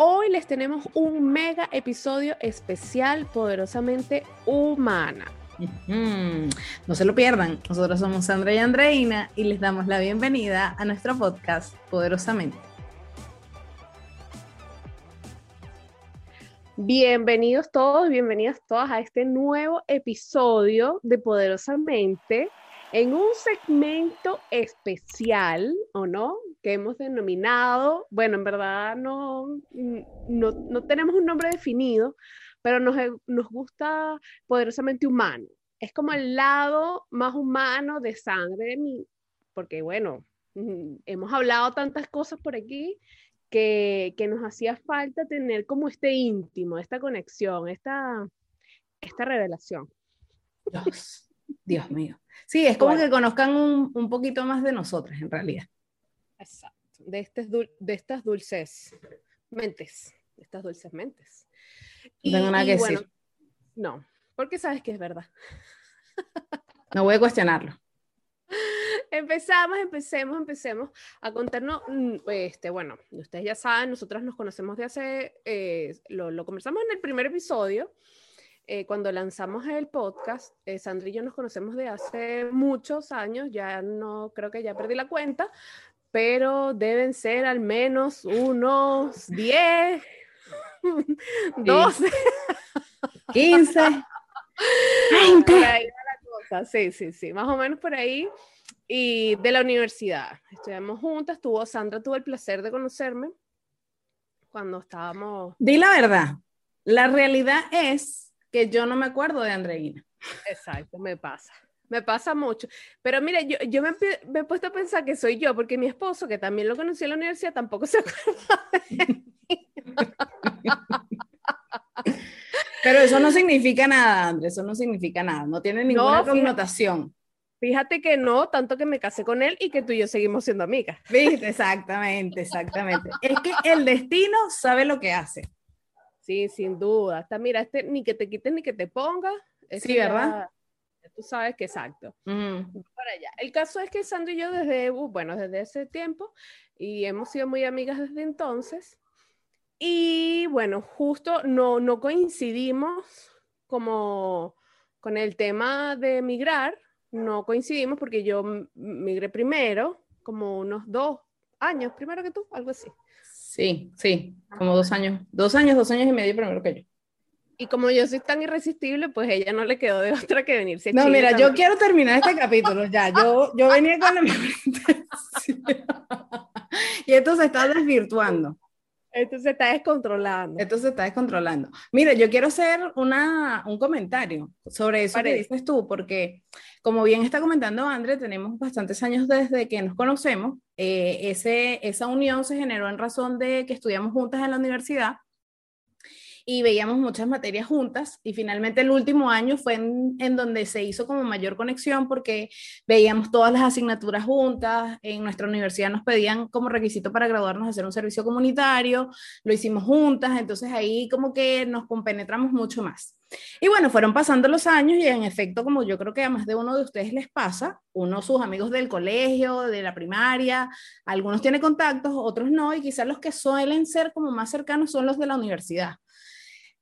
Hoy les tenemos un mega episodio especial, poderosamente humana. No se lo pierdan. Nosotros somos Sandra y Andreina y les damos la bienvenida a nuestro podcast Poderosamente. Bienvenidos todos, bienvenidas todas a este nuevo episodio de Poderosamente en un segmento especial, ¿o no? Que hemos denominado, bueno, en verdad no, no, tenemos un nombre definido, pero nos, nos gusta poderosamente humano. Es como el lado más humano de sangre de mí, porque bueno, hemos hablado tantas cosas por aquí que, que nos hacía falta tener como este íntimo, esta conexión, esta, esta revelación. Dios, Dios mío. Sí, es como que conozcan un, un, poquito más de nosotras, en realidad. Exacto, de, este, de estas dulces mentes, de estas dulces mentes. Y, no tengo nada que decir. No, porque sabes que es verdad. No voy a cuestionarlo. Empezamos, empecemos, empecemos a contarnos, mm, este, bueno, ustedes ya saben, nosotras nos conocemos de hace, eh, lo, lo conversamos en el primer episodio, eh, cuando lanzamos el podcast, eh, Sandra y yo nos conocemos de hace muchos años, ya no creo que ya perdí la cuenta, pero deben ser al menos unos 10, 12, 15, 20. Sí, sí, sí, más o menos por ahí. Y de la universidad, estuvimos juntas, tuvo Sandra tuvo el placer de conocerme cuando estábamos... Di la verdad, la realidad es que yo no me acuerdo de Andreina. Exacto, me pasa. Me pasa mucho. Pero mire, yo, yo me, he puesto a pensar que soy yo, porque mi esposo, que también lo conocí en la universidad, tampoco se acuerda de Pero eso no significa nada, Andrés, eso no significa nada, no tiene ninguna connotación. Fíjate que no, tanto que me casé con él y que tú y yo seguimos siendo amigas. Viste, exactamente, exactamente. es que el destino sabe lo que hace. Sí, sin duda. Hasta mira, este ni que te quites ni que te pongas. Sí, ¿verdad? Tú sabes que exacto. Para allá. El caso es que Sandra y yo desde, bueno, desde ese tiempo y hemos sido muy amigas desde entonces. Y bueno, justo no, no coincidimos como con el tema de migrar, no coincidimos porque yo migré primero, como unos dos años primero que tú, algo así. Sí, sí, como dos años, dos años, dos años y medio primero que yo. Y como yo soy tan irresistible, pues ella no le quedó de otra que venirse. no, mira, yo quiero terminar este capítulo ya. Yo, yo venía con la Y esto se está desvirtuando. Esto se está descontrolando. Esto se está descontrolando. Mira, yo quiero hacer una, un comentario sobre eso que dices tú, porque como bien está comentando André, tenemos bastantes años desde que nos conocemos. Eh, ese, esa unión se generó en razón de que estudiamos juntas en la universidad y veíamos muchas materias juntas y finalmente el último año fue en, en, donde se hizo como mayor conexión porque veíamos todas las asignaturas juntas, en nuestra universidad nos pedían como requisito para graduarnos hacer un servicio comunitario, lo hicimos juntas, entonces ahí como que nos compenetramos mucho más. Y bueno, fueron pasando los años y en efecto, como yo creo que a más de uno de ustedes les pasa, uno sus amigos del colegio, de la primaria, algunos tienen contactos, otros no, y quizás los que suelen ser como más cercanos son los de la universidad.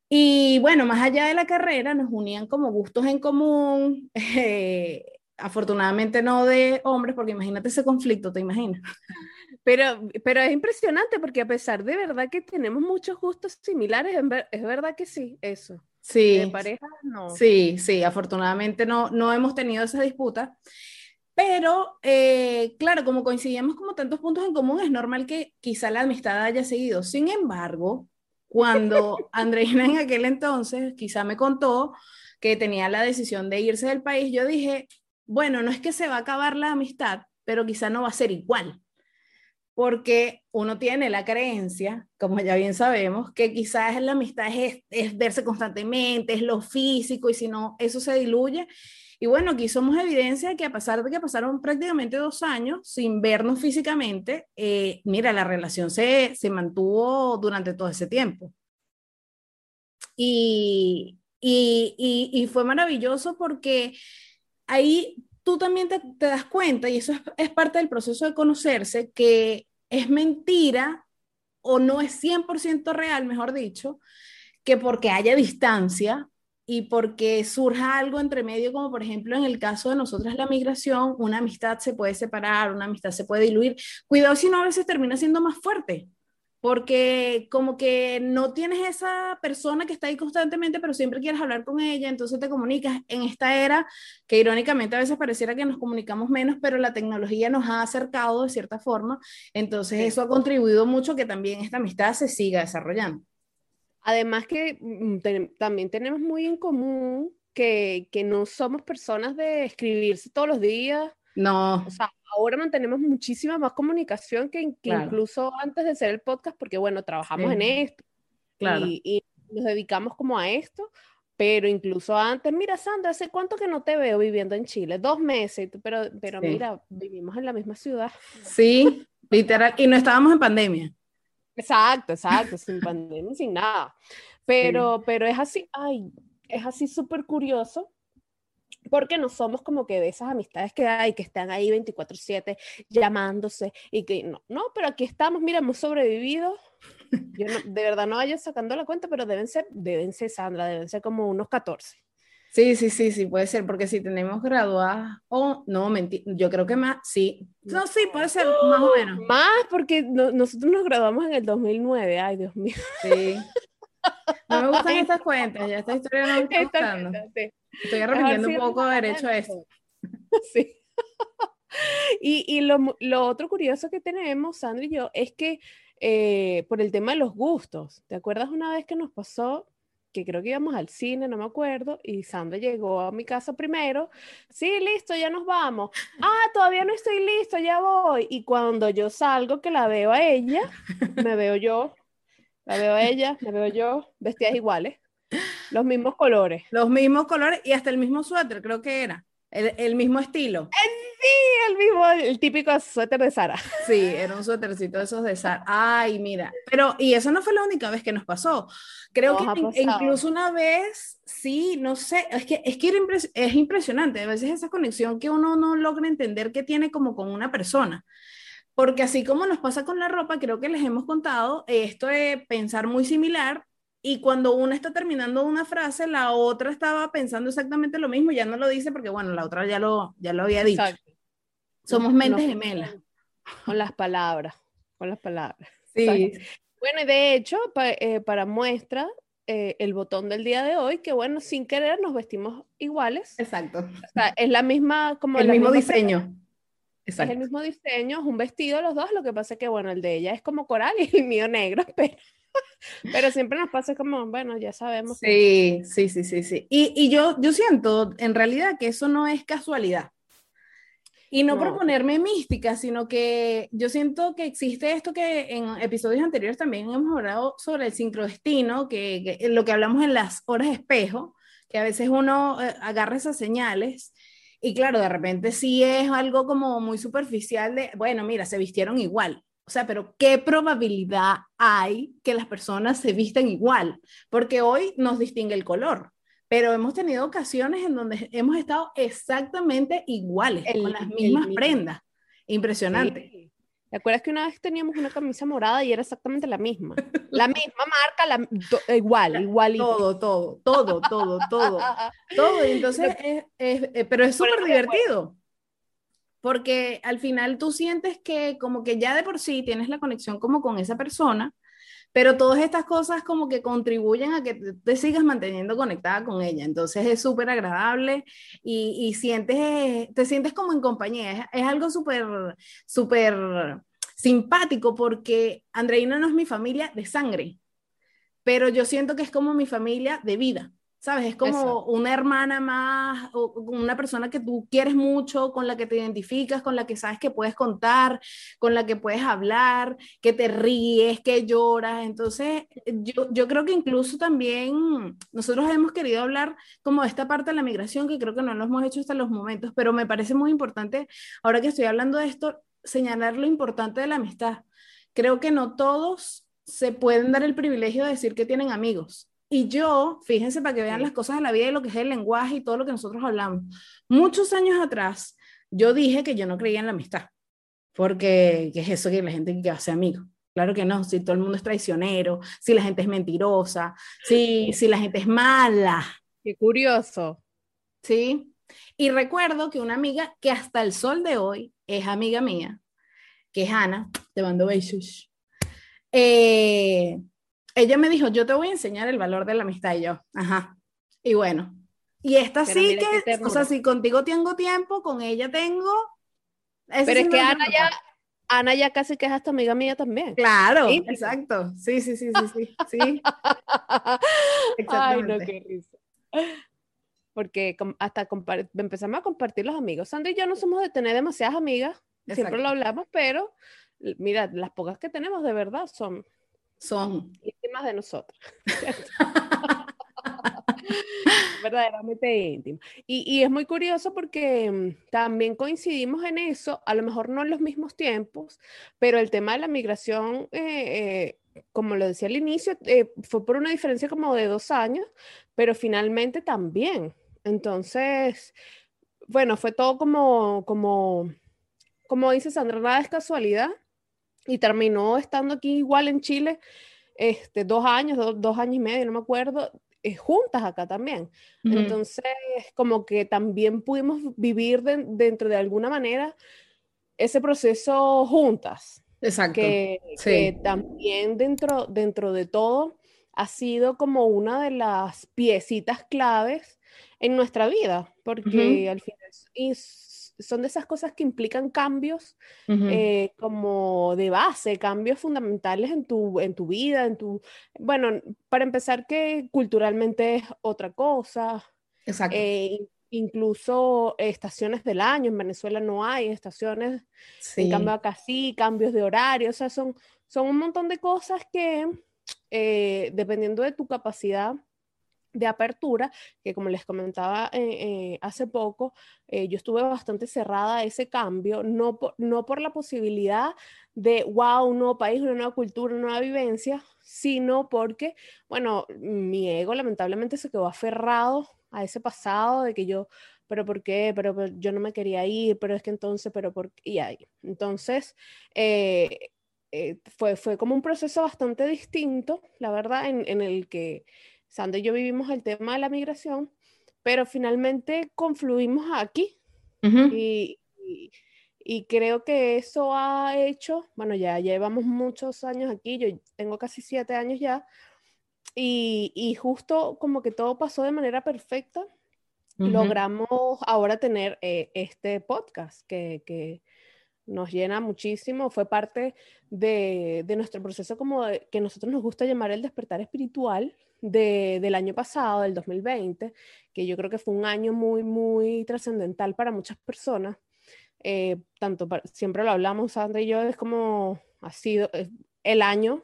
Y bueno, más allá de la carrera, nos unían como gustos en común, eh, afortunadamente no de hombres, porque imagínate ese conflicto, ¿te imaginas? Pero, pero es impresionante porque a pesar de verdad que tenemos muchos gustos similares, es verdad que sí, eso. Sí. De pareja, no. Sí, sí, afortunadamente no, no hemos tenido esa disputa. Pero, eh, claro, como coincidíamos como tantos puntos en común, es normal que quizá la amistad haya seguido. Sin embargo, cuando Andreina en aquel entonces quizá me contó que tenía la decisión de irse del país, yo dije, bueno, no es que se va a acabar la amistad, pero quizá no va a ser igual, porque uno tiene la creencia, como ya bien sabemos, que quizás la amistad es, es verse constantemente, es lo físico, y si no, eso se diluye y bueno, aquí somos evidencia que a pesar de que pasaron prácticamente dos años sin vernos físicamente, eh, mira, la relación se, se, mantuvo durante todo ese tiempo. Y, y, y, fue maravilloso porque ahí tú también te, te das cuenta, y eso es, es parte del proceso de conocerse, que es mentira o no es 100% real, mejor dicho, que porque haya distancia y porque surja algo entre medio, como por ejemplo en el caso de nosotras la migración, una amistad se puede separar, una amistad se puede diluir. Cuidado si no a veces termina siendo más fuerte, porque como que no tienes esa persona que está ahí constantemente, pero siempre quieres hablar con ella, entonces te comunicas en esta era que irónicamente a veces pareciera que nos comunicamos menos, pero la tecnología nos ha acercado de cierta forma, entonces eso ha contribuido mucho que también esta amistad se siga desarrollando. Además que mm, también tenemos muy en común que, que, no somos personas de escribirse todos los días. No. O sea, ahora mantenemos muchísima más comunicación que, incluso antes de hacer el podcast, porque bueno, trabajamos en esto. Claro. Y, nos dedicamos como a esto, pero incluso antes, mira Sandra, ¿hace cuánto que no te veo viviendo en Chile? Dos meses, pero, pero mira, vivimos en la misma ciudad. Sí, literal, y no estábamos en pandemia. Exacto, exacto, sin pandemia, sin nada. Pero, pero es así, ay, es así súper curioso porque no somos como que de esas amistades que hay, que están ahí 24/7 llamándose y que no, no, pero aquí estamos, mira, hemos sobrevivido. Yo de verdad no vaya sacando la cuenta, pero deben ser, deben ser, Sandra, deben ser como unos 14. Sí, sí, sí, sí, puede ser, porque si tenemos graduadas, o no, mentira, yo creo que más, sí. No, sí, puede ser, más o menos. Más, porque nosotros nos graduamos en el 2009, ay, Dios mío. Sí. No me gustan estas cuentas, ya esta historia no me está gustando. Estoy arrepintiendo un poco haber hecho eso. Sí. y, y lo, lo, otro curioso que tenemos, Sandra y yo, es que eh, por el tema de los gustos, ¿te acuerdas una vez que nos pasó que creo que íbamos al cine, no me acuerdo, y Sandra llegó a mi casa primero, sí, listo, ya nos vamos, ah, todavía no estoy listo, ya voy, y cuando yo salgo que la veo a ella, me veo yo, la veo a ella, me veo yo, vestidas iguales, los mismos colores. Los mismos colores y hasta el mismo suéter, creo que era, el, el mismo estilo. Sí, el mismo, el típico suéter de Sara. Sí, era un suétercito de esos de Sara. Ay, mira, pero y eso no fue la única vez que nos pasó. Creo que incluso una vez, sí, no sé, es que es que es impresionante, a veces esa conexión que uno no logra entender que tiene como con una persona. Porque así como nos pasa con la ropa, creo que les hemos contado esto de pensar muy similar y cuando una está terminando una frase, la otra estaba pensando exactamente lo mismo, ya no lo dice porque, bueno, la otra ya lo, ya lo había dicho. Somos mentes gemelas. Con las palabras, con las palabras. Sí. Bueno, y de hecho, eh, para muestra, eh, el botón del día de hoy, que bueno, sin querer nos vestimos iguales. Exacto. O sea, es la misma, como el mismo diseño. Exacto. Es el mismo diseño, es un vestido los dos, lo que pasa es que, bueno, el de ella es como coral y el mío negro, pero, pero siempre nos pasa como, bueno, ya sabemos. Sí, sí, sí, sí, sí. Y, y yo, yo siento en realidad que eso no es casualidad. Y no, proponerme mística, sino que yo siento que existe esto que en episodios anteriores también hemos hablado sobre el sincrodestino, que, que lo que hablamos en las horas espejo, que a veces uno eh, agarra esas señales y claro, de repente sí es algo como muy superficial de, bueno, mira, se vistieron igual. O sea, pero ¿qué probabilidad hay que las personas se vistan igual? Porque hoy nos distingue el color pero hemos tenido ocasiones en donde hemos estado exactamente iguales, con las mismas prendas. Impresionante. ¿Te acuerdas que una vez teníamos una camisa morada y era exactamente la misma? La misma marca, la, igual, igual. Todo, todo, todo, todo, todo. todo. Y entonces, es, eh, pero es súper divertido. Porque al final tú sientes que como que ya de por sí tienes la conexión como con esa persona pero todas estas cosas como que contribuyen a que te, sigas manteniendo conectada con ella. Entonces es súper agradable y, y, sientes, te sientes como en compañía. Es, algo súper, súper simpático porque Andreina no es mi familia de sangre, pero yo siento que es como mi familia de vida. ¿Sabes? Es como una hermana más, una persona que tú quieres mucho, con la que te identificas, con la que sabes que puedes contar, con la que puedes hablar, que te ríes, que lloras. Entonces, yo, yo creo que incluso también nosotros hemos querido hablar como de esta parte de la migración, que creo que no lo hemos hecho hasta los momentos, pero me parece muy importante, ahora que estoy hablando de esto, señalar lo importante de la amistad. Creo que no todos se pueden dar el privilegio de decir que tienen amigos y yo, fíjense para que vean las cosas de la vida y lo que es el lenguaje y todo lo que nosotros hablamos. Muchos años atrás, yo dije que yo no creía en la amistad, porque ¿qué es eso que la gente que hace amigo? Claro que no, si todo el mundo es traicionero, si la gente es mentirosa, si, si la gente es mala. Qué curioso. Sí. Y recuerdo que una amiga que hasta el sol de hoy es amiga mía, que es Ana, te mando besos. Eh, ella me dijo, yo te voy a enseñar el valor de la amistad y yo, ajá. Y bueno, y esta sí que, o sea, si contigo tengo tiempo, con ella tengo... Pero es que Ana ya, Ana ya casi que es hasta amiga mía también. Claro, exacto. Sí, sí, sí, sí, sí. sí. Ay, no, qué risa. Porque hasta empezamos a compartir los amigos. Sandra y yo no somos de tener demasiadas amigas, siempre lo hablamos, pero mira, las pocas que tenemos de verdad son son íntimas de nosotros. verdaderamente íntimo. Y, y, es muy curioso porque mm, también coincidimos en eso, a lo mejor no en los mismos tiempos, pero el tema de la migración, eh, eh, como lo decía al inicio, eh, fue por una diferencia como de dos años, pero finalmente también. Entonces, bueno, fue todo como, como, como dice Sandra, nada es casualidad y terminó estando aquí igual en Chile, este, dos años, dos años y medio, no me acuerdo, eh, juntas acá también. Entonces, como que también pudimos vivir dentro de alguna manera ese proceso juntas. Exacto. Que, que, también dentro, dentro de todo ha sido como una de las piecitas claves en nuestra vida, porque al final son de esas cosas que implican cambios eh, como de base, cambios fundamentales en tu, en tu vida, en tu... Bueno, para empezar que culturalmente es otra cosa. Exacto. Eh, incluso estaciones del año, en Venezuela no hay estaciones, en cambio acá sí, cambios de horario, o sea, son, son un montón de cosas que eh, dependiendo de tu capacidad de apertura, que como les comentaba eh, eh, hace poco, eh, yo estuve bastante cerrada a ese cambio, no por, no por la posibilidad de, wow, un nuevo país, una nueva cultura, una nueva vivencia, sino porque, bueno, mi ego lamentablemente se quedó aferrado a ese pasado de que yo, pero ¿por qué? Pero, yo no me quería ir, pero es que entonces, pero ¿por qué? Y ahí. Entonces, fue, fue como un proceso bastante distinto, la verdad, en, en el que Sandra y yo vivimos el tema de la migración, pero finalmente confluimos aquí. y, y, creo que eso ha hecho, bueno, ya llevamos muchos años aquí, yo tengo casi siete años ya, y, y justo como que todo pasó de manera perfecta. Logramos ahora tener eh, este podcast que, que, nos llena muchísimo, fue parte de, de nuestro proceso como que nosotros nos gusta llamar el despertar espiritual, del año pasado, del 2020, que yo creo que fue un año muy, muy trascendental para muchas personas. Eh, tanto siempre lo hablamos, Sandra y yo, es como ha sido el año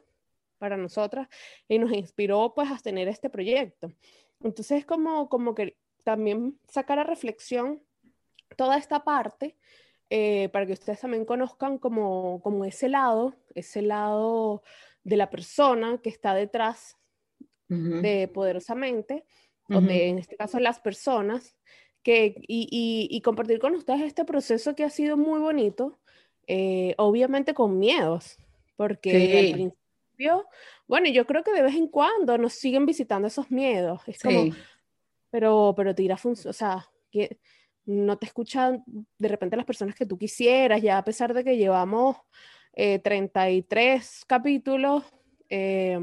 para nosotras y nos inspiró pues a tener este proyecto. Entonces es como, como que también sacar a reflexión toda esta parte eh, para que ustedes también conozcan como, como ese lado, ese lado de la persona que está detrás de poderosamente, o de, en este caso las personas, que, y, y, compartir con ustedes este proceso que ha sido muy bonito, eh, obviamente con miedos, porque al principio, bueno, yo creo que de vez en cuando nos siguen visitando esos miedos, es como, pero, pero tira función, o sea, que no te escuchan de repente las personas que tú quisieras, ya a pesar de que llevamos eh, 33 capítulos, eh,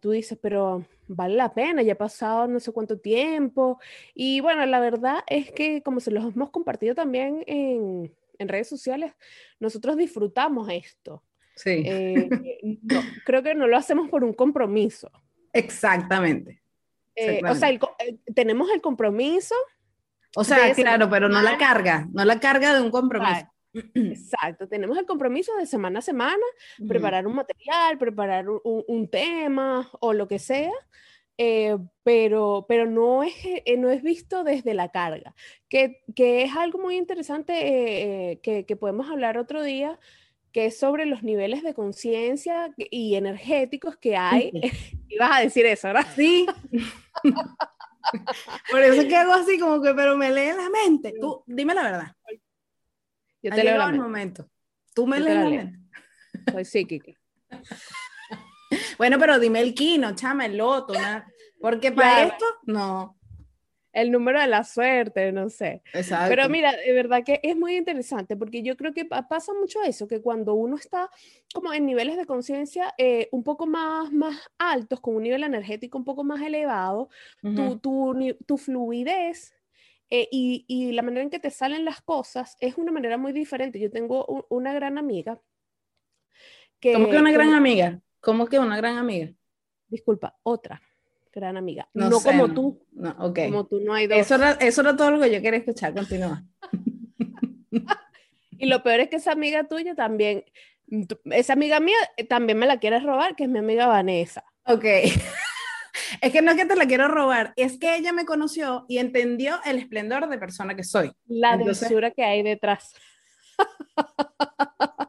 tú dices, pero vale la pena, ya ha pasado no sé cuánto tiempo. Y bueno, la verdad es que como se los hemos compartido también en, en redes sociales, nosotros disfrutamos esto. Sí. Eh, creo que no lo hacemos por un compromiso. Exactamente. Eh, o sea, eh, tenemos el compromiso. O sea, claro, pero no la carga, no la carga de un compromiso. Exacto, tenemos el compromiso de semana a semana, preparar un material, preparar un, tema o lo que sea, eh, pero, pero no, es, eh, no es visto desde la carga, que, que es algo muy interesante eh, que, que, podemos hablar otro día, que es sobre los niveles de conciencia y energéticos que hay. Ibas a decir eso, ¿verdad? Sí. Por eso es que hago así como que, pero me lee la mente. Tú, dime la verdad. Yo te leo el momento. Tú me lees soy psíquica. bueno, pero dime el quino, chama, el loto, porque para esto, no el número de la suerte, no sé. Exacto. Pero mira, de verdad que es muy interesante porque yo creo que pasa mucho eso, que cuando uno está como en niveles de conciencia eh, un poco más, más altos, con un nivel energético un poco más elevado, tu, tu, tu, fluidez eh, y, y, la manera en que te salen las cosas es una manera muy diferente. Yo tengo una gran amiga. Que, ¿Cómo que una gran amiga? ¿Cómo que una gran amiga? Disculpa, otra gran amiga. No, como tú. No, ok. Como tú no hay dos. Eso era, eso era todo lo que yo quería escuchar. Continúa. y lo peor es que esa amiga tuya también, esa amiga mía también me la quieres robar, que es mi amiga Vanessa. Ok. Es que no es que te la quiero robar, es que ella me conoció y entendió el esplendor de persona que soy. La dulzura que hay detrás.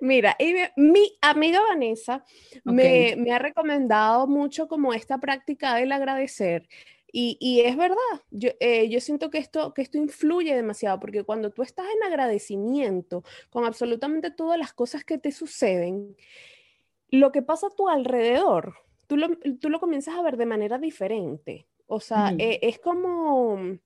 Mira, y mi, amiga Vanessa me, ha recomendado mucho como esta práctica del agradecer. Y, es verdad, yo, eh, yo, siento que esto, que esto influye demasiado, porque cuando tú estás en agradecimiento con absolutamente todas las cosas que te suceden, lo que pasa a tu alrededor, tú lo, tú lo comienzas a ver de manera diferente. O sea, eh, es como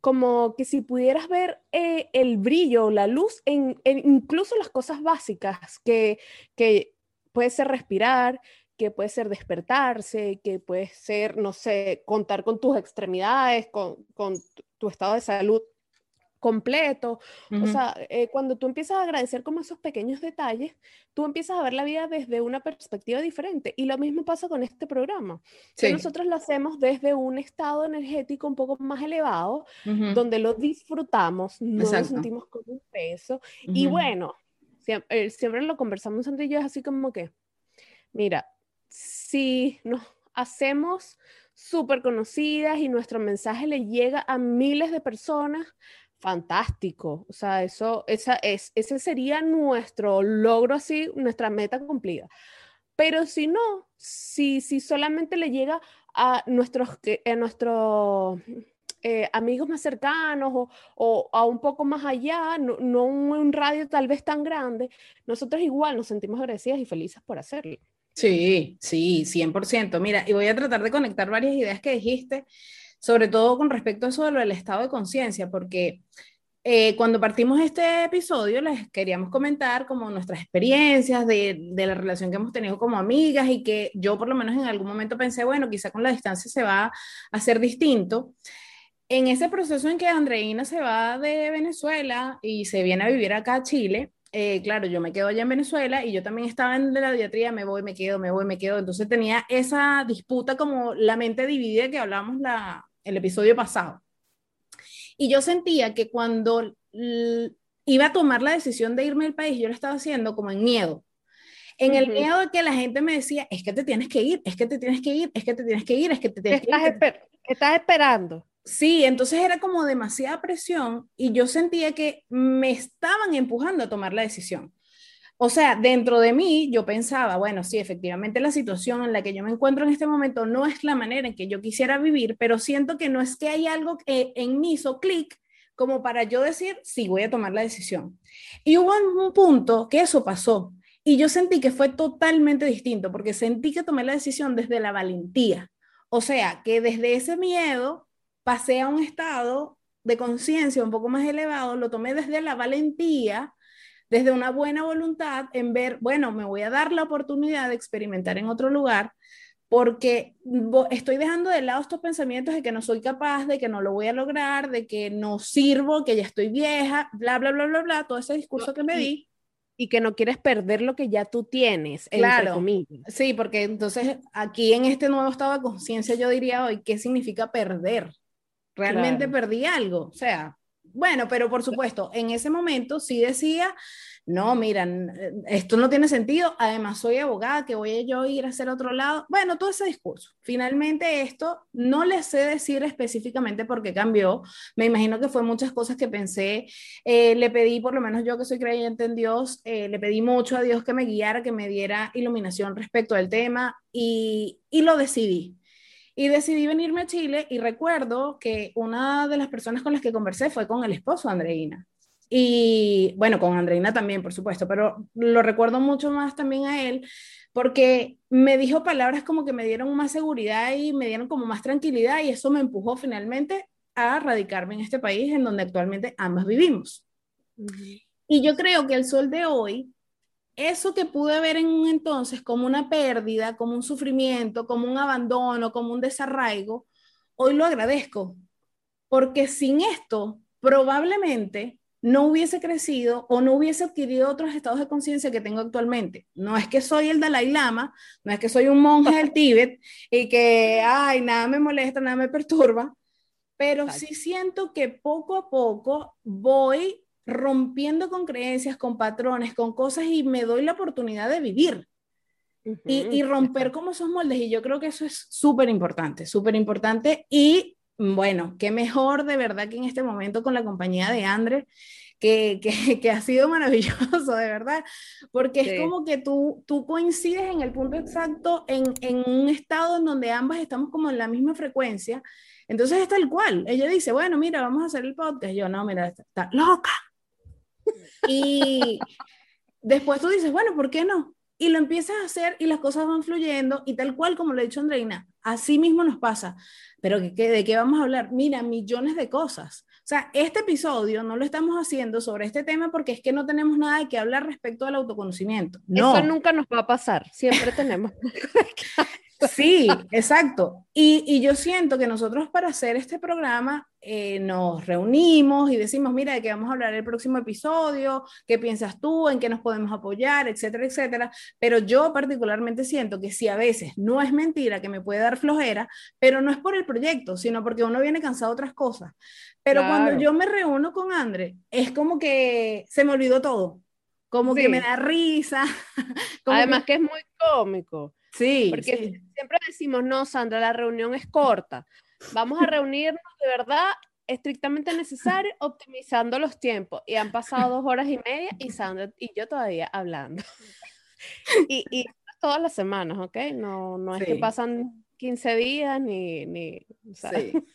como que si pudieras ver eh, el brillo, la luz en, incluso las cosas básicas, que, que puede ser respirar, que puede ser despertarse, que puede ser, no sé, contar con tus extremidades, con, con tu estado de salud completo. O sea, eh, cuando tú empiezas a agradecer como esos pequeños detalles, tú empiezas a ver la vida desde una perspectiva diferente. Y lo mismo pasa con este programa. Que nosotros lo hacemos desde un estado energético un poco más elevado, donde lo disfrutamos, no nos sentimos con un peso. Y bueno, siempre, eh, siempre, lo conversamos entre ellos así como que, mira, si nos hacemos súper conocidas y nuestro mensaje le llega a miles de personas, fantástico. O sea, eso, esa es, ese sería nuestro logro así, nuestra meta cumplida. Pero si no, si, si solamente le llega a nuestros, a nuestros eh, amigos más cercanos o, o, a un poco más allá, no, no un, un, radio tal vez tan grande, nosotros igual nos sentimos agradecidas y felices por hacerlo. Sí, sí, 100%. Mira, y voy a tratar de conectar varias ideas que dijiste sobre todo con respecto a eso de lo del estado de conciencia, porque eh, cuando partimos este episodio les queríamos comentar como nuestras experiencias de, de, la relación que hemos tenido como amigas y que yo por lo menos en algún momento pensé, bueno, quizá con la distancia se va a hacer distinto. En ese proceso en que Andreina se va de Venezuela y se viene a vivir acá a Chile, eh, claro, yo me quedo allá en Venezuela y yo también estaba en la diatría, me voy, me quedo, me voy, me quedo. Entonces tenía esa disputa como la mente dividida que hablábamos la, el episodio pasado. Y yo sentía que cuando iba a tomar la decisión de irme del país, yo lo estaba haciendo como en miedo. En el miedo de que la gente me decía, es que te tienes que ir, es que te tienes que ir, es que te tienes que ir, es que te tienes que ir. estás esperando. Sí, entonces era como demasiada presión y yo sentía que me estaban empujando a tomar la decisión. O sea, dentro de mí yo pensaba, bueno, sí, efectivamente la situación en la que yo me encuentro en este momento no es la manera en que yo quisiera vivir, pero siento que no es que hay algo que en mí hizo clic como para yo decir, sí, voy a tomar la decisión. Y hubo un punto que eso pasó y yo sentí que fue totalmente distinto porque sentí que tomé la decisión desde la valentía. O sea, que desde ese miedo pasé a un estado de conciencia un poco más elevado, lo tomé desde la valentía desde una buena voluntad en ver, bueno, me voy a dar la oportunidad de experimentar en otro lugar porque estoy dejando de lado estos pensamientos de que no soy capaz, de que no lo voy a lograr, de que no sirvo, que ya estoy vieja, bla, bla, bla, bla, bla, todo ese discurso que me di. Y que no quieres perder lo que ya tú tienes, claro, comillas. Sí, porque entonces aquí en este nuevo estado de conciencia yo diría hoy, ¿qué significa perder? Realmente perdí algo, o sea, bueno, pero por supuesto, en ese momento sí decía, no, miran, esto no tiene sentido, además soy abogada, que voy a ir a hacer otro lado. Bueno, todo ese discurso. Finalmente esto no le sé decir específicamente por qué cambió. Me imagino que fue muchas cosas que pensé. Eh, le pedí, por lo menos yo que soy creyente en Dios, eh, le pedí mucho a Dios que me guiara, que me diera iluminación respecto al tema y, y lo decidí. Y decidí venirme a Chile y recuerdo que una de las personas con las que conversé fue con el esposo de Andreina. Y bueno, con Andreina también, por supuesto, pero lo recuerdo mucho más también a él porque me dijo palabras como que me dieron más seguridad y me dieron como más tranquilidad y eso me empujó finalmente a radicarme en este país en donde actualmente ambas vivimos. Y yo creo que el sol de hoy, eso que pude ver en un entonces como una pérdida, como un sufrimiento, como un abandono, como un desarraigo, hoy lo agradezco, porque sin esto probablemente no hubiese crecido o no hubiese adquirido otros estados de conciencia que tengo actualmente. No es que soy el Dalai Lama, no es que soy un monje del Tíbet y que, ay, nada me molesta, nada me perturba, pero sí siento que poco a poco voy rompiendo con creencias, con patrones, con cosas y me doy la oportunidad de vivir. y, y, romper como esos moldes. Y yo creo que eso es súper importante, súper importante. Y bueno, qué mejor de verdad que en este momento con la compañía de André, que, que, que ha sido maravilloso, de verdad, porque es como que tú, tú coincides en el punto exacto, en, en, un estado en donde ambas estamos como en la misma frecuencia. Entonces es tal cual. Ella dice, bueno, mira, vamos a hacer el podcast. Yo, no, mira, está, está loca. Y después tú dices, bueno, ¿por qué no? Y lo empiezas a hacer y las cosas van fluyendo y tal cual como lo ha dicho Andreina, así mismo nos pasa. Pero ¿de qué vamos a hablar? Mira, millones de cosas. O sea, este episodio no lo estamos haciendo sobre este tema porque es que no tenemos nada de qué hablar respecto al autoconocimiento. No. Eso nunca nos va a pasar. Siempre tenemos. Sí, exacto. Y, y, yo siento que nosotros para hacer este programa eh, nos reunimos y decimos, mira, de qué vamos a hablar el próximo episodio, qué piensas tú, en qué nos podemos apoyar, etcétera, etcétera. Pero yo particularmente siento que si a veces no es mentira, que me puede dar flojera, pero no es por el proyecto, sino porque uno viene cansado de otras cosas. Pero cuando yo me reúno con André, es como que se me olvidó todo. Como que me da risa. Además que... que es muy cómico. Sí. Porque siempre decimos, no, Sandra, la reunión es corta. Vamos a reunirnos de verdad estrictamente necesario, optimizando los tiempos. Y han pasado dos horas y media y Sandra y yo todavía hablando. y, y todas las semanas, ¿ok? No, no es que pasan 15 días ni... ni sí.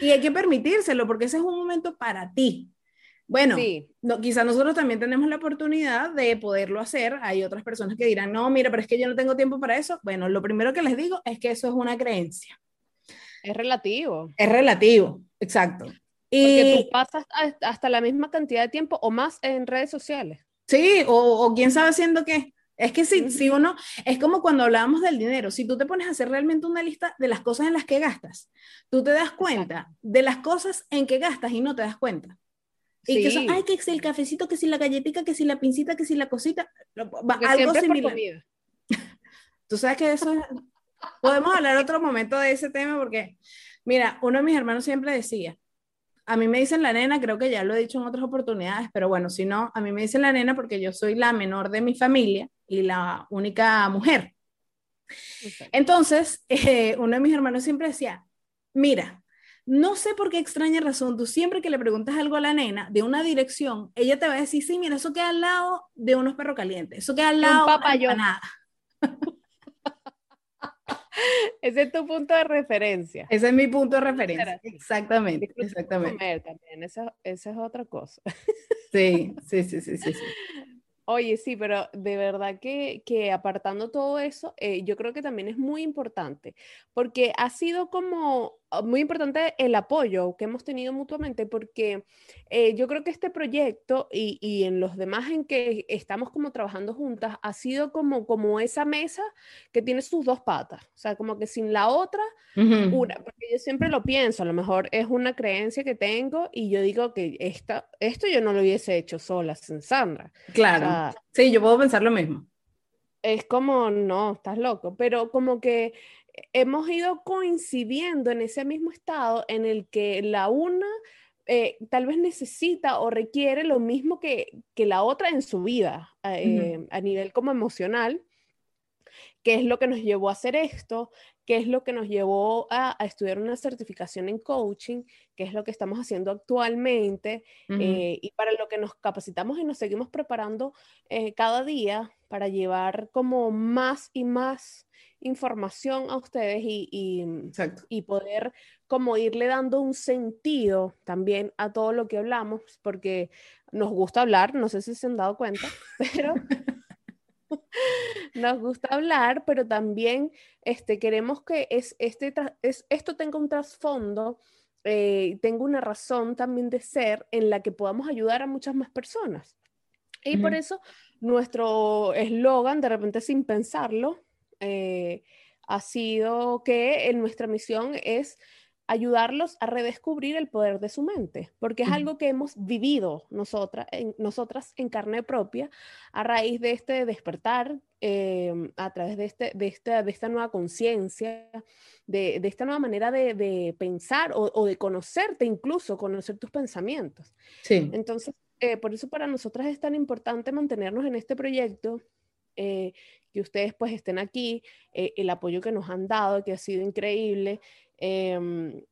Y hay que permitírselo porque ese es un momento para ti. Bueno, sí. no, quizá nosotros también tenemos la oportunidad de poderlo hacer. Hay otras personas que dirán, no, mira, pero es que yo no tengo tiempo para eso. Bueno, lo primero que les digo es que eso es una creencia. Es relativo. Es relativo, exacto. Y Porque tú pasas hasta la misma cantidad de tiempo o más en redes sociales. Sí, o, o quién sabe haciendo qué. Es que si, si uno, es como cuando hablábamos del dinero, si tú te pones a hacer realmente una lista de las cosas en las que gastas, tú te das cuenta de las cosas en que gastas y no te das cuenta. Y que son, ay, que si el cafecito, que si la galletita, que si la pincita, que si la cosita, algo similar. Tú sabes que eso es... Podemos hablar otro momento de ese tema porque, mira, uno de mis hermanos siempre decía, a mí me dicen la nena, creo que ya lo he dicho en otras oportunidades, pero bueno, si no, a mí me dicen la nena porque yo soy la menor de mi familia y la única mujer. Entonces, eh, uno de mis hermanos siempre decía, mira, no sé por qué extraña razón, tú siempre que le preguntas algo a la nena de una dirección, ella te va a decir, sí, mira, eso queda al lado de unos perros calientes, eso queda al lado de nada. Ese es tu punto de referencia. Ese es mi punto de referencia. Exactamente, exactamente. también, esa, esa, es otra cosa. Sí, sí, sí, sí, sí. Oye, sí, pero de verdad que, que apartando todo eso, eh, yo creo que también es muy importante, porque ha sido como muy importante el apoyo que hemos tenido mutuamente, porque eh, yo creo que este proyecto y, y, en los demás en que estamos como trabajando juntas, ha sido como, como esa mesa que tiene sus dos patas, o sea, como que sin la otra, una, porque yo siempre lo pienso, a lo mejor es una creencia que tengo y yo digo que esta, esto yo no lo hubiese hecho sola, sin Sandra. Claro sí, yo puedo pensar lo mismo. Es como, no, estás loco, pero como que hemos ido coincidiendo en ese mismo estado en el que la una eh, tal vez necesita o requiere lo mismo que, que la otra en su vida, eh, a nivel como emocional, qué es lo que nos llevó a hacer esto, qué es lo que nos llevó a, estudiar una certificación en coaching, qué es lo que estamos haciendo actualmente eh, y para lo que nos capacitamos y nos seguimos preparando cada día para llevar como más y más información a ustedes y, y, y, poder como irle dando un sentido también a todo lo que hablamos, porque nos gusta hablar, no sé si se han dado cuenta, pero nos gusta hablar, pero también este, queremos que es, este, es, esto tenga un trasfondo, eh, tenga una razón también de ser en la que podamos ayudar a muchas más personas. Y por eso nuestro eslogan, de repente sin pensarlo, eh, ha sido que en nuestra misión es ayudarlos a redescubrir el poder de su mente, porque es algo que hemos vivido nosotras en, nosotras en carne propia a raíz de este despertar, em, a través de, este, de, esta, de esta nueva conciencia, de, de, esta nueva manera de, de pensar o, o, de conocerte, incluso conocer tus pensamientos. Sí. Entonces, eh, por eso para nosotras es tan importante mantenernos en este proyecto eh, que ustedes pues estén aquí, eh, el apoyo que nos han dado, que ha sido increíble. Em,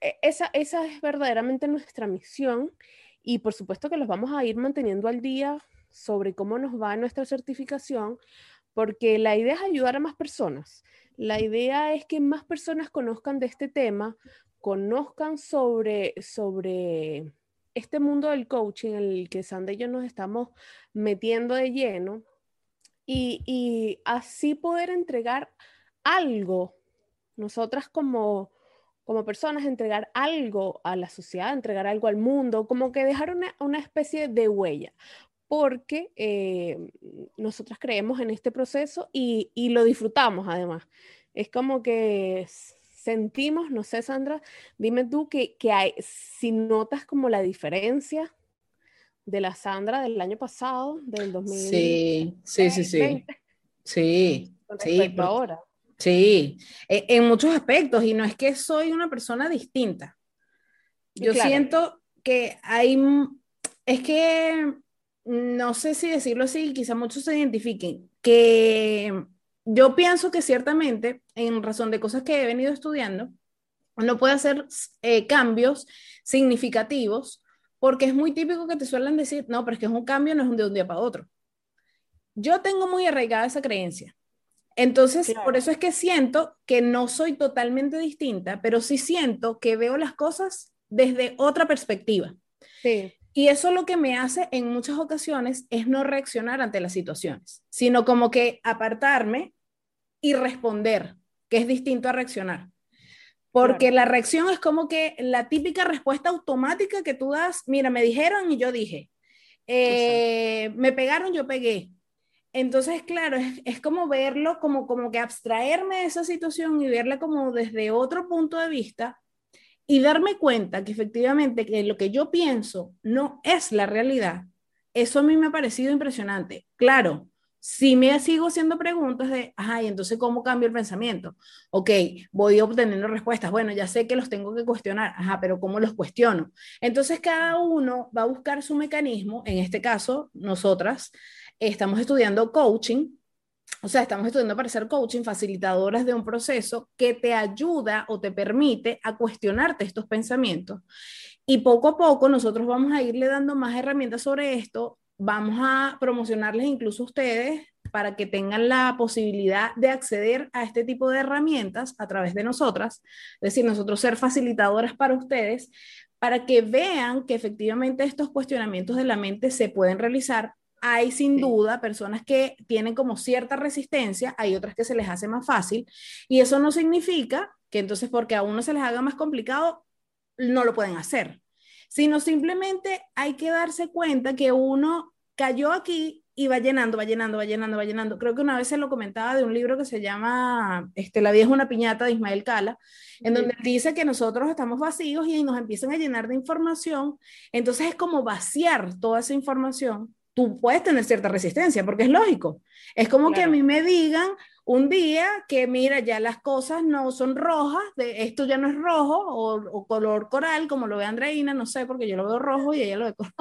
e, esa, esa es verdaderamente nuestra misión y por supuesto que los vamos a ir manteniendo al día sobre cómo nos va nuestra certificación, porque la idea es ayudar a más personas. La idea es que más personas conozcan de este tema, conozcan sobre, sobre este mundo del coaching en el que Sandra y yo nos estamos metiendo de lleno y, así poder entregar algo, nosotras como, como personas, entregar algo a la sociedad, entregar algo al mundo, como que dejar una, especie de huella, porque eh, nosotras creemos en este proceso y, lo disfrutamos además. Es como que sentimos, no sé Sandra, dime tú que, que hay, si notas como la diferencia de la Sandra del año pasado, del 2020. Sí, sí, sí, sí. Sí, sí. ahora. Sí, e, en muchos aspectos, y no es que soy una persona distinta. Yo siento que hay, es que, no sé si decirlo así, quizá muchos se identifiquen, que yo pienso que ciertamente, en razón de cosas que he venido estudiando, uno puede hacer eh, cambios significativos porque es muy típico que te suelen decir, no, pero es que es un cambio, no es de un día para otro. Yo tengo muy arraigada esa creencia. Entonces, por eso es que siento que no soy totalmente distinta, pero sí siento que veo las cosas desde otra perspectiva. Sí. Y eso lo que me hace en muchas ocasiones es no reaccionar ante las situaciones, sino como que apartarme y responder, que es distinto a reaccionar. Porque la reacción es como que la típica respuesta automática que tú das, mira, me dijeron y yo dije, eh, me pegaron, yo pegué. Entonces, claro, es, es, como verlo, como, como que abstraerme de esa situación y verla como desde otro punto de vista y darme cuenta que efectivamente que lo que yo pienso no es la realidad. Eso a mí me ha parecido impresionante. Claro, si me sigo haciendo preguntas de, ajá, y entonces, ¿cómo cambio el pensamiento? Ok, voy obteniendo respuestas. Bueno, ya sé que los tengo que cuestionar, ajá, pero ¿cómo los cuestiono? Entonces, cada uno va a buscar su mecanismo. En este caso, nosotras estamos estudiando coaching, o sea, estamos estudiando para ser coaching, facilitadoras de un proceso que te ayuda o te permite a cuestionarte estos pensamientos. Y poco a poco nosotros vamos a irle dando más herramientas sobre esto vamos a promocionarles incluso a ustedes para que tengan la posibilidad de acceder a este tipo de herramientas a través de nosotras, es decir, nosotros ser facilitadoras para ustedes, para que vean que efectivamente estos cuestionamientos de la mente se pueden realizar. Hay sin duda personas que tienen como cierta resistencia, hay otras que se les hace más fácil, y eso no significa que entonces porque a uno se les haga más complicado, no lo pueden hacer sino simplemente hay que darse cuenta que uno cayó aquí y va llenando, va llenando, va llenando, va llenando. Creo que una vez se lo comentaba de un libro que se llama este, La vida es una piñata de Ismael Cala, en donde dice que nosotros estamos vacíos y nos empiezan a llenar de información. Entonces es como vaciar toda esa información. Tú puedes tener cierta resistencia, porque es lógico. Es como que a mí me digan, un día que mira, ya las cosas no son rojas, de, esto ya no es rojo o, color coral, como lo ve Andreina, no sé, porque yo lo veo rojo y ella lo ve coral.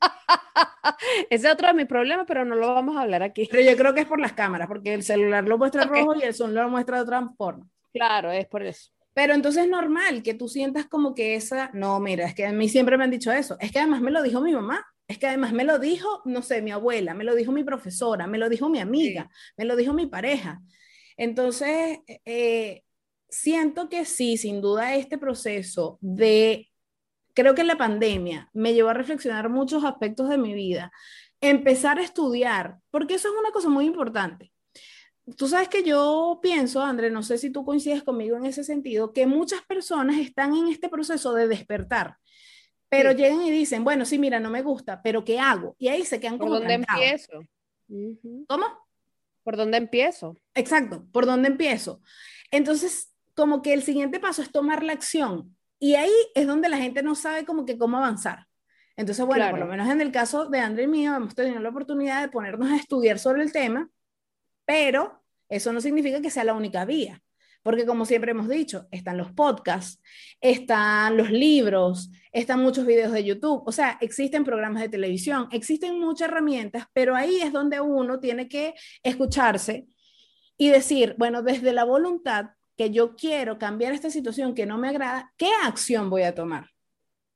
Ese es otro de mis problemas, pero no lo vamos a hablar aquí. Pero yo creo que es por las cámaras, porque el celular lo muestra rojo y el son lo muestra de otra forma. Claro, es por eso. Pero entonces es normal que tú sientas como que esa, no, mira, es que a mí siempre me han dicho eso, es que además me lo dijo mi mamá, es que además me lo dijo, no sé, mi abuela, me lo dijo mi profesora, me lo dijo mi amiga, me lo dijo mi pareja. Entonces, eh, siento que sí, sin duda este proceso de, creo que la pandemia me llevó a reflexionar muchos aspectos de mi vida, empezar a estudiar, porque eso es una cosa muy importante. Tú sabes que yo pienso, André, no sé si tú coincides conmigo en ese sentido, que muchas personas están en este proceso de despertar, pero llegan y dicen, bueno, sí, mira, no me gusta, pero ¿qué hago? Y ahí se quedan como... ¿Por dónde empiezo? ¿Cómo? ¿Por dónde empiezo? Exacto, ¿por dónde empiezo? Entonces, como que el siguiente paso es tomar la acción. Y ahí es donde la gente no sabe como que cómo avanzar. Entonces, bueno, por lo menos en el caso de André y mío, hemos tenido la oportunidad de ponernos a estudiar sobre el tema, pero eso no significa que sea la única vía, porque como siempre hemos dicho, están los podcasts, están los libros, están muchos videos de YouTube, o sea, existen programas de televisión, existen muchas herramientas, pero ahí es donde uno tiene que escucharse y decir, bueno, desde la voluntad que yo quiero cambiar esta situación que no me agrada, ¿qué acción voy a tomar?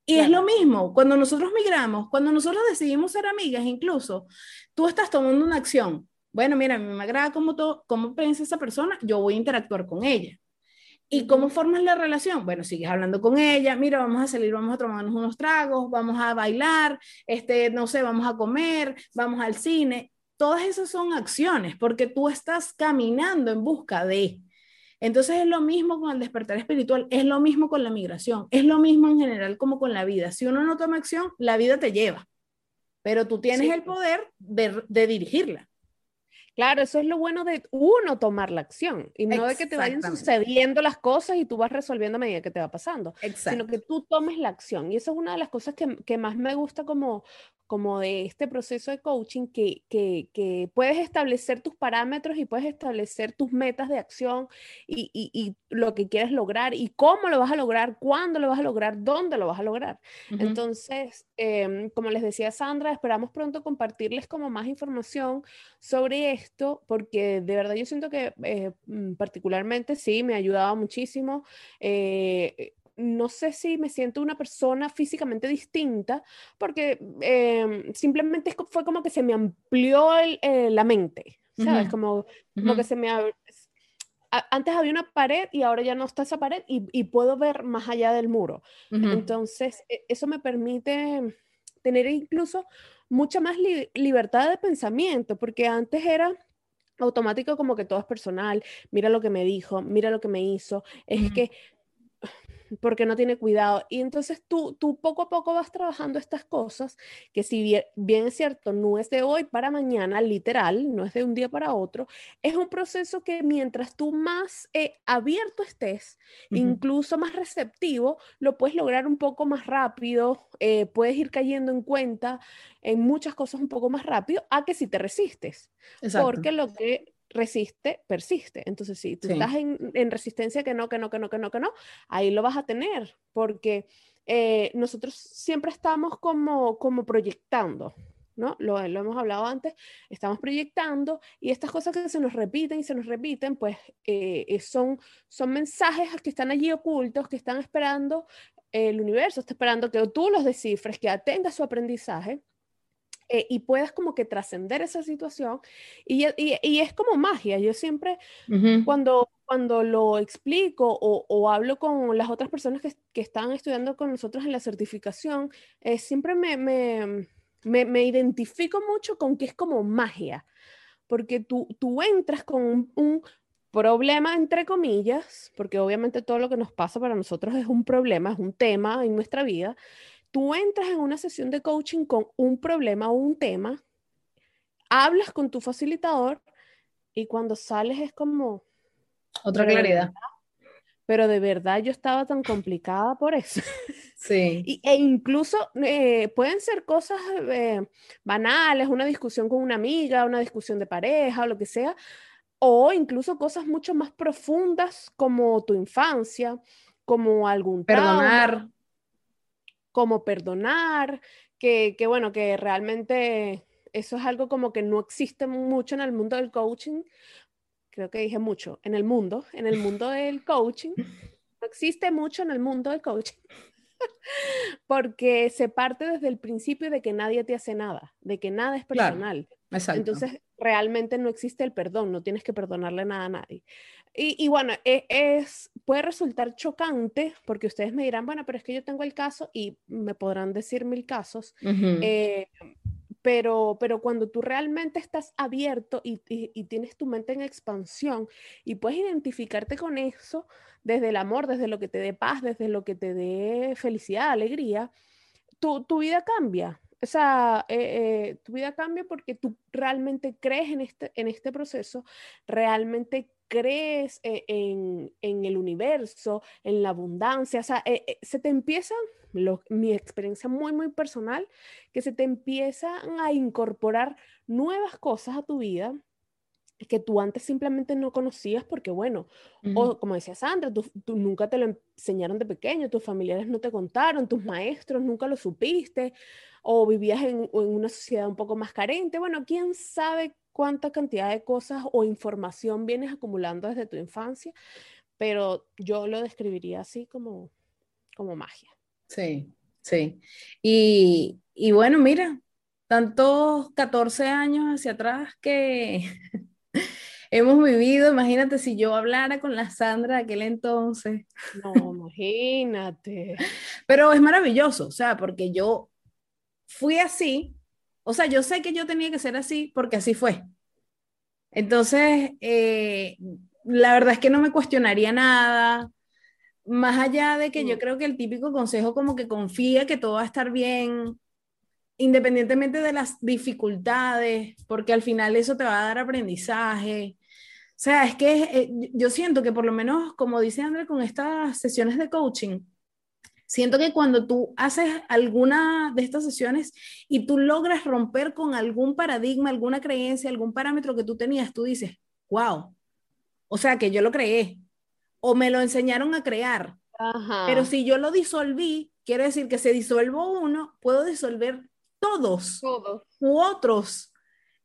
Y es lo mismo, cuando nosotros migramos, cuando nosotros decidimos ser amigas, incluso, tú estás tomando una acción. Bueno, mira, a mí me agrada cómo, cómo piensa esa persona, yo voy a interactuar con ella. ¿Y cómo formas la relación? Bueno, sigues hablando con ella, mira, vamos a salir, vamos a tomarnos unos tragos, vamos a bailar, este, no sé, vamos a comer, vamos al cine. Todas esas son acciones porque tú estás caminando en busca de. Entonces es lo mismo con el despertar espiritual, es lo mismo con la migración, es lo mismo en general como con la vida. Si uno no toma acción, la vida te lleva, pero tú tienes el poder de, de dirigirla. Claro, eso es lo bueno de uno tomar la acción y no de que te vayan sucediendo las cosas y tú vas resolviendo a medida que te va pasando, sino que tú tomes la acción. Y eso es una de las cosas que, que más me gusta como, como de este proceso de coaching, que, que, que, puedes establecer tus parámetros y puedes establecer tus metas de acción y, y, y, lo que quieres lograr y cómo lo vas a lograr, cuándo lo vas a lograr, dónde lo vas a lograr. Entonces, em, como les decía Sandra, esperamos pronto compartirles como más información sobre esto, porque de verdad yo siento que eh, mm, particularmente sí, me ha ayudado muchísimo. Eh, no sé si me siento una persona físicamente distinta, porque em, simplemente fue como que se me amplió eh, la mente, ¿sabes? como, como que se me... Antes había una pared y ahora ya no está esa pared y, puedo ver más allá del muro. Entonces, e, eso me permite tener incluso mucha más libertad de pensamiento, porque antes era automático como que todo es personal, mira lo que me dijo, mira lo que me hizo, es que porque no tiene cuidado. Y entonces tú, tú poco a poco vas trabajando estas cosas que si bien, es cierto, no es de hoy para mañana, literal, no es de un día para otro, es un proceso que mientras tú más eh, abierto estés, incluso más receptivo, lo puedes lograr un poco más rápido, eh, puedes ir cayendo en cuenta en muchas cosas un poco más rápido a que si te resistes. Porque lo que resiste, persiste. Entonces, si tú estás en, resistencia que no, que no, que no, que no, que no, ahí lo vas a tener, porque eh, nosotros siempre estamos como, como proyectando, ¿no? Lo, hemos hablado antes, estamos proyectando y estas cosas que se nos repiten y se nos repiten, pues eh, eh, son, son mensajes que están allí ocultos, que están esperando, el universo está esperando que tú los descifres, que atendas su aprendizaje eh, y puedas como que trascender esa situación. Y, y, es como magia. Yo siempre, cuando, cuando lo explico o, o, hablo con las otras personas que, que, están estudiando con nosotros en la certificación, eh, siempre me, me, me, me, identifico mucho con que es como magia. Porque tú, tú entras con un, un problema, entre comillas, porque obviamente todo lo que nos pasa para nosotros es un problema, es un tema en nuestra vida, tú entras en una sesión de coaching con un problema o un tema, hablas con tu facilitador y cuando sales es como... Otra claridad. pero de verdad yo estaba tan complicada por eso. Sí. Y, e incluso eh, pueden ser cosas eh, banales, una discusión con una amiga, una discusión de pareja o lo que sea, o incluso cosas mucho más profundas como tu infancia, como algún perdonar, como perdonar, que, que, bueno, que realmente eso es algo como que no existe mucho en el mundo del coaching. Creo que dije mucho, en el mundo, en el mundo del coaching. No existe mucho en el mundo del coaching. Porque se parte desde el principio de que nadie te hace nada, de que nada es personal. Entonces, realmente no existe el perdón, no tienes que perdonarle nada a nadie. Y, bueno, e, es, puede resultar chocante porque ustedes me dirán, bueno, pero es que yo tengo el caso y me podrán decir mil casos, eh, pero, pero cuando tú realmente estás abierto y, y, tienes tu mente en expansión y puedes identificarte con eso desde el amor, desde lo que te dé paz, desde lo que te dé felicidad, alegría, tu, tu vida cambia. O sea, eh, eh, tu vida cambia porque tú realmente crees en este, en este proceso, realmente crees eh, en, el universo, en la abundancia, o sea, eh, eh, se te empiezan, mi experiencia muy, muy personal, que se te empiezan a incorporar nuevas cosas a tu vida que tú antes simplemente no conocías porque, bueno, o como decía Sandra, tú, nunca te lo enseñaron de pequeño, tus familiares no te contaron, tus maestros nunca lo supiste, o vivías en, en una sociedad un poco más carente. Bueno, quién sabe cuánta cantidad de cosas o información vienes acumulando desde tu infancia, pero yo lo describiría así como, como magia. Sí, sí. Y, y bueno, mira, tantos 14 años hacia atrás que hemos vivido, imagínate si yo hablara con la Sandra de aquel entonces. No, imagínate. Pero es maravilloso, o sea, porque yo fui así o sea, yo sé que yo tenía que ser así porque así fue. Entonces, eh, la verdad es que no me cuestionaría nada, más allá de que yo mm. creo que el típico consejo como que confía que todo va a estar bien, independientemente de las dificultades, porque al final eso te va a dar aprendizaje. O sea, es que eh, yo siento que por lo menos, como dice André, con estas sesiones de coaching, Siento que cuando tú haces alguna de estas sesiones y tú logras romper con algún paradigma, alguna creencia, algún parámetro que tú tenías, tú dices, wow, o sea que yo lo creé o me lo enseñaron a crear. Pero si yo lo disolví, quiere decir que se disuelvo uno, puedo disolver todos, todos. u otros.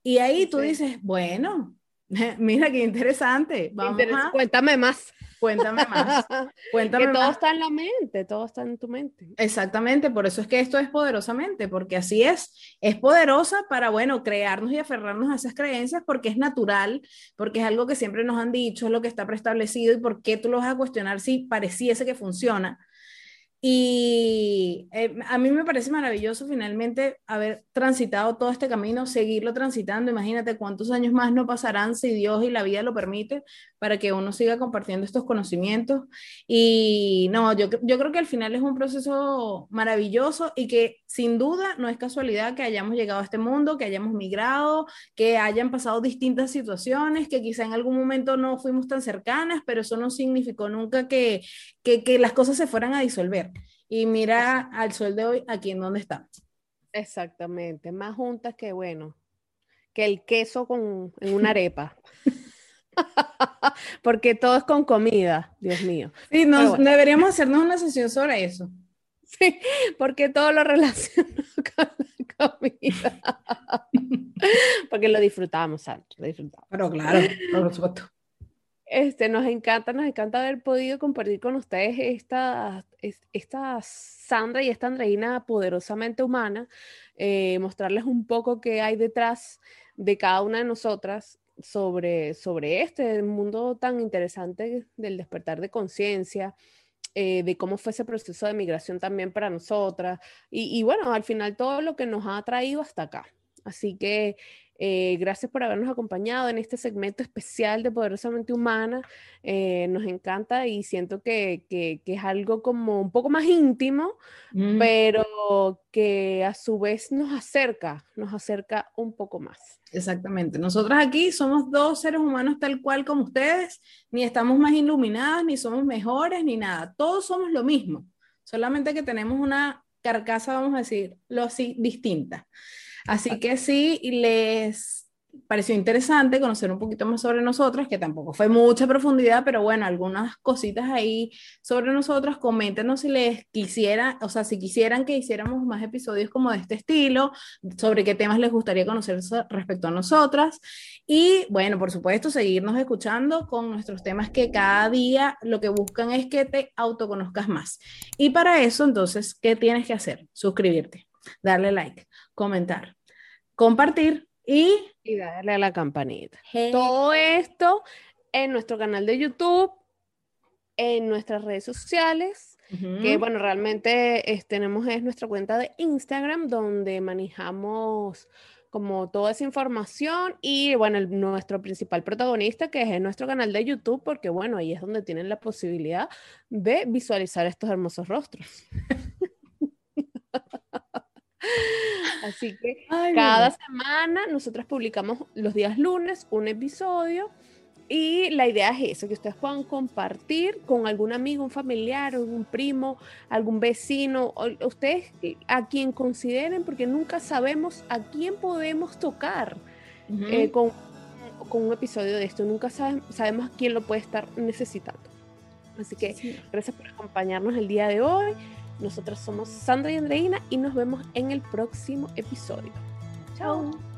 Y ahí tú dices, bueno, mira qué interesante. Vamos Cuéntame más. Cuéntame más. Cuéntame que todo está en la mente, todo está en tu mente. Exactamente, por eso es que esto es poderosamente, porque así es, es poderosa para, bueno, crearnos y aferrarnos a esas creencias porque es natural, porque es algo que siempre nos han dicho, es lo que está preestablecido y por qué tú lo vas a cuestionar si pareciese que funciona. Y eh, a mí me parece maravilloso finalmente haber transitado todo este camino, seguirlo transitando. Imagínate cuántos años más no pasarán si Dios y la vida lo permite para que uno siga compartiendo estos conocimientos. Y no, yo, yo creo que al final es un proceso maravilloso y que sin duda no es casualidad que hayamos llegado a este mundo, que hayamos migrado, que hayan pasado distintas situaciones, que quizá en algún momento no fuimos tan cercanas, pero eso no significó nunca que, que, que las cosas se fueran a disolver y mira al sol de hoy aquí en donde está. Exactamente, más juntas que bueno, que el queso con, en una arepa. Porque todo es con comida, Dios mío. Sí, nos, deberíamos hacernos una sesión sobre eso. Sí, porque todo lo relaciona con la comida. porque lo disfrutamos, Sancho, lo disfrutamos. Pero claro, por supuesto. Este, nos encanta, nos encanta haber podido compartir con ustedes esta, esta Sandra y esta Andreina poderosamente humana, eh, mostrarles un poco qué hay detrás de cada una de nosotras sobre, sobre este mundo tan interesante del despertar de conciencia, eh, de cómo fue ese proceso de migración también para nosotras y, y, bueno, al final todo lo que nos ha traído hasta acá. Así que eh, gracias por habernos acompañado en este segmento especial de Poderosamente Humana. Eh, nos encanta y siento que, que, es algo como un poco más íntimo, mm. pero que a su vez nos acerca, nos acerca un poco más. Exactamente. Nosotras aquí somos dos seres humanos tal cual como ustedes, ni estamos más iluminadas, ni somos mejores, ni nada. Todos somos lo mismo, solamente que tenemos una carcasa, vamos a decirlo así, distinta. Así que sí, les, pareció interesante conocer un poquito más sobre nosotras, que tampoco fue mucha profundidad, pero bueno, algunas cositas ahí sobre nosotras. Coméntenos si les quisiera, o sea, si quisieran que hiciéramos más episodios como de este estilo, sobre qué temas les gustaría conocer respecto a nosotras. Y bueno, por supuesto, seguirnos escuchando con nuestros temas que cada día lo que buscan es que te autoconozcas más. Y para eso, entonces, ¿qué tienes que hacer? Suscribirte, darle like, comentar, compartir y, darle a la campanita. Todo esto en nuestro canal de YouTube, en nuestras redes sociales, que bueno, realmente tenemos es nuestra cuenta de Instagram donde manejamos como toda esa información y bueno, nuestro principal protagonista que es en nuestro canal de YouTube, porque bueno, ahí es donde tienen la posibilidad de visualizar estos hermosos rostros. Así que cada semana nosotros publicamos los días lunes un episodio y la idea es eso, que ustedes puedan compartir con algún amigo, un familiar, algún primo, algún vecino, ustedes a quien consideren, porque nunca sabemos a quién podemos tocar eh, con, con, un episodio de esto, nunca sabemos a quién lo puede estar necesitando. Así que gracias por acompañarnos el día de hoy. Nosotras somos Sandra y Andreina y nos vemos en el próximo episodio. Chao.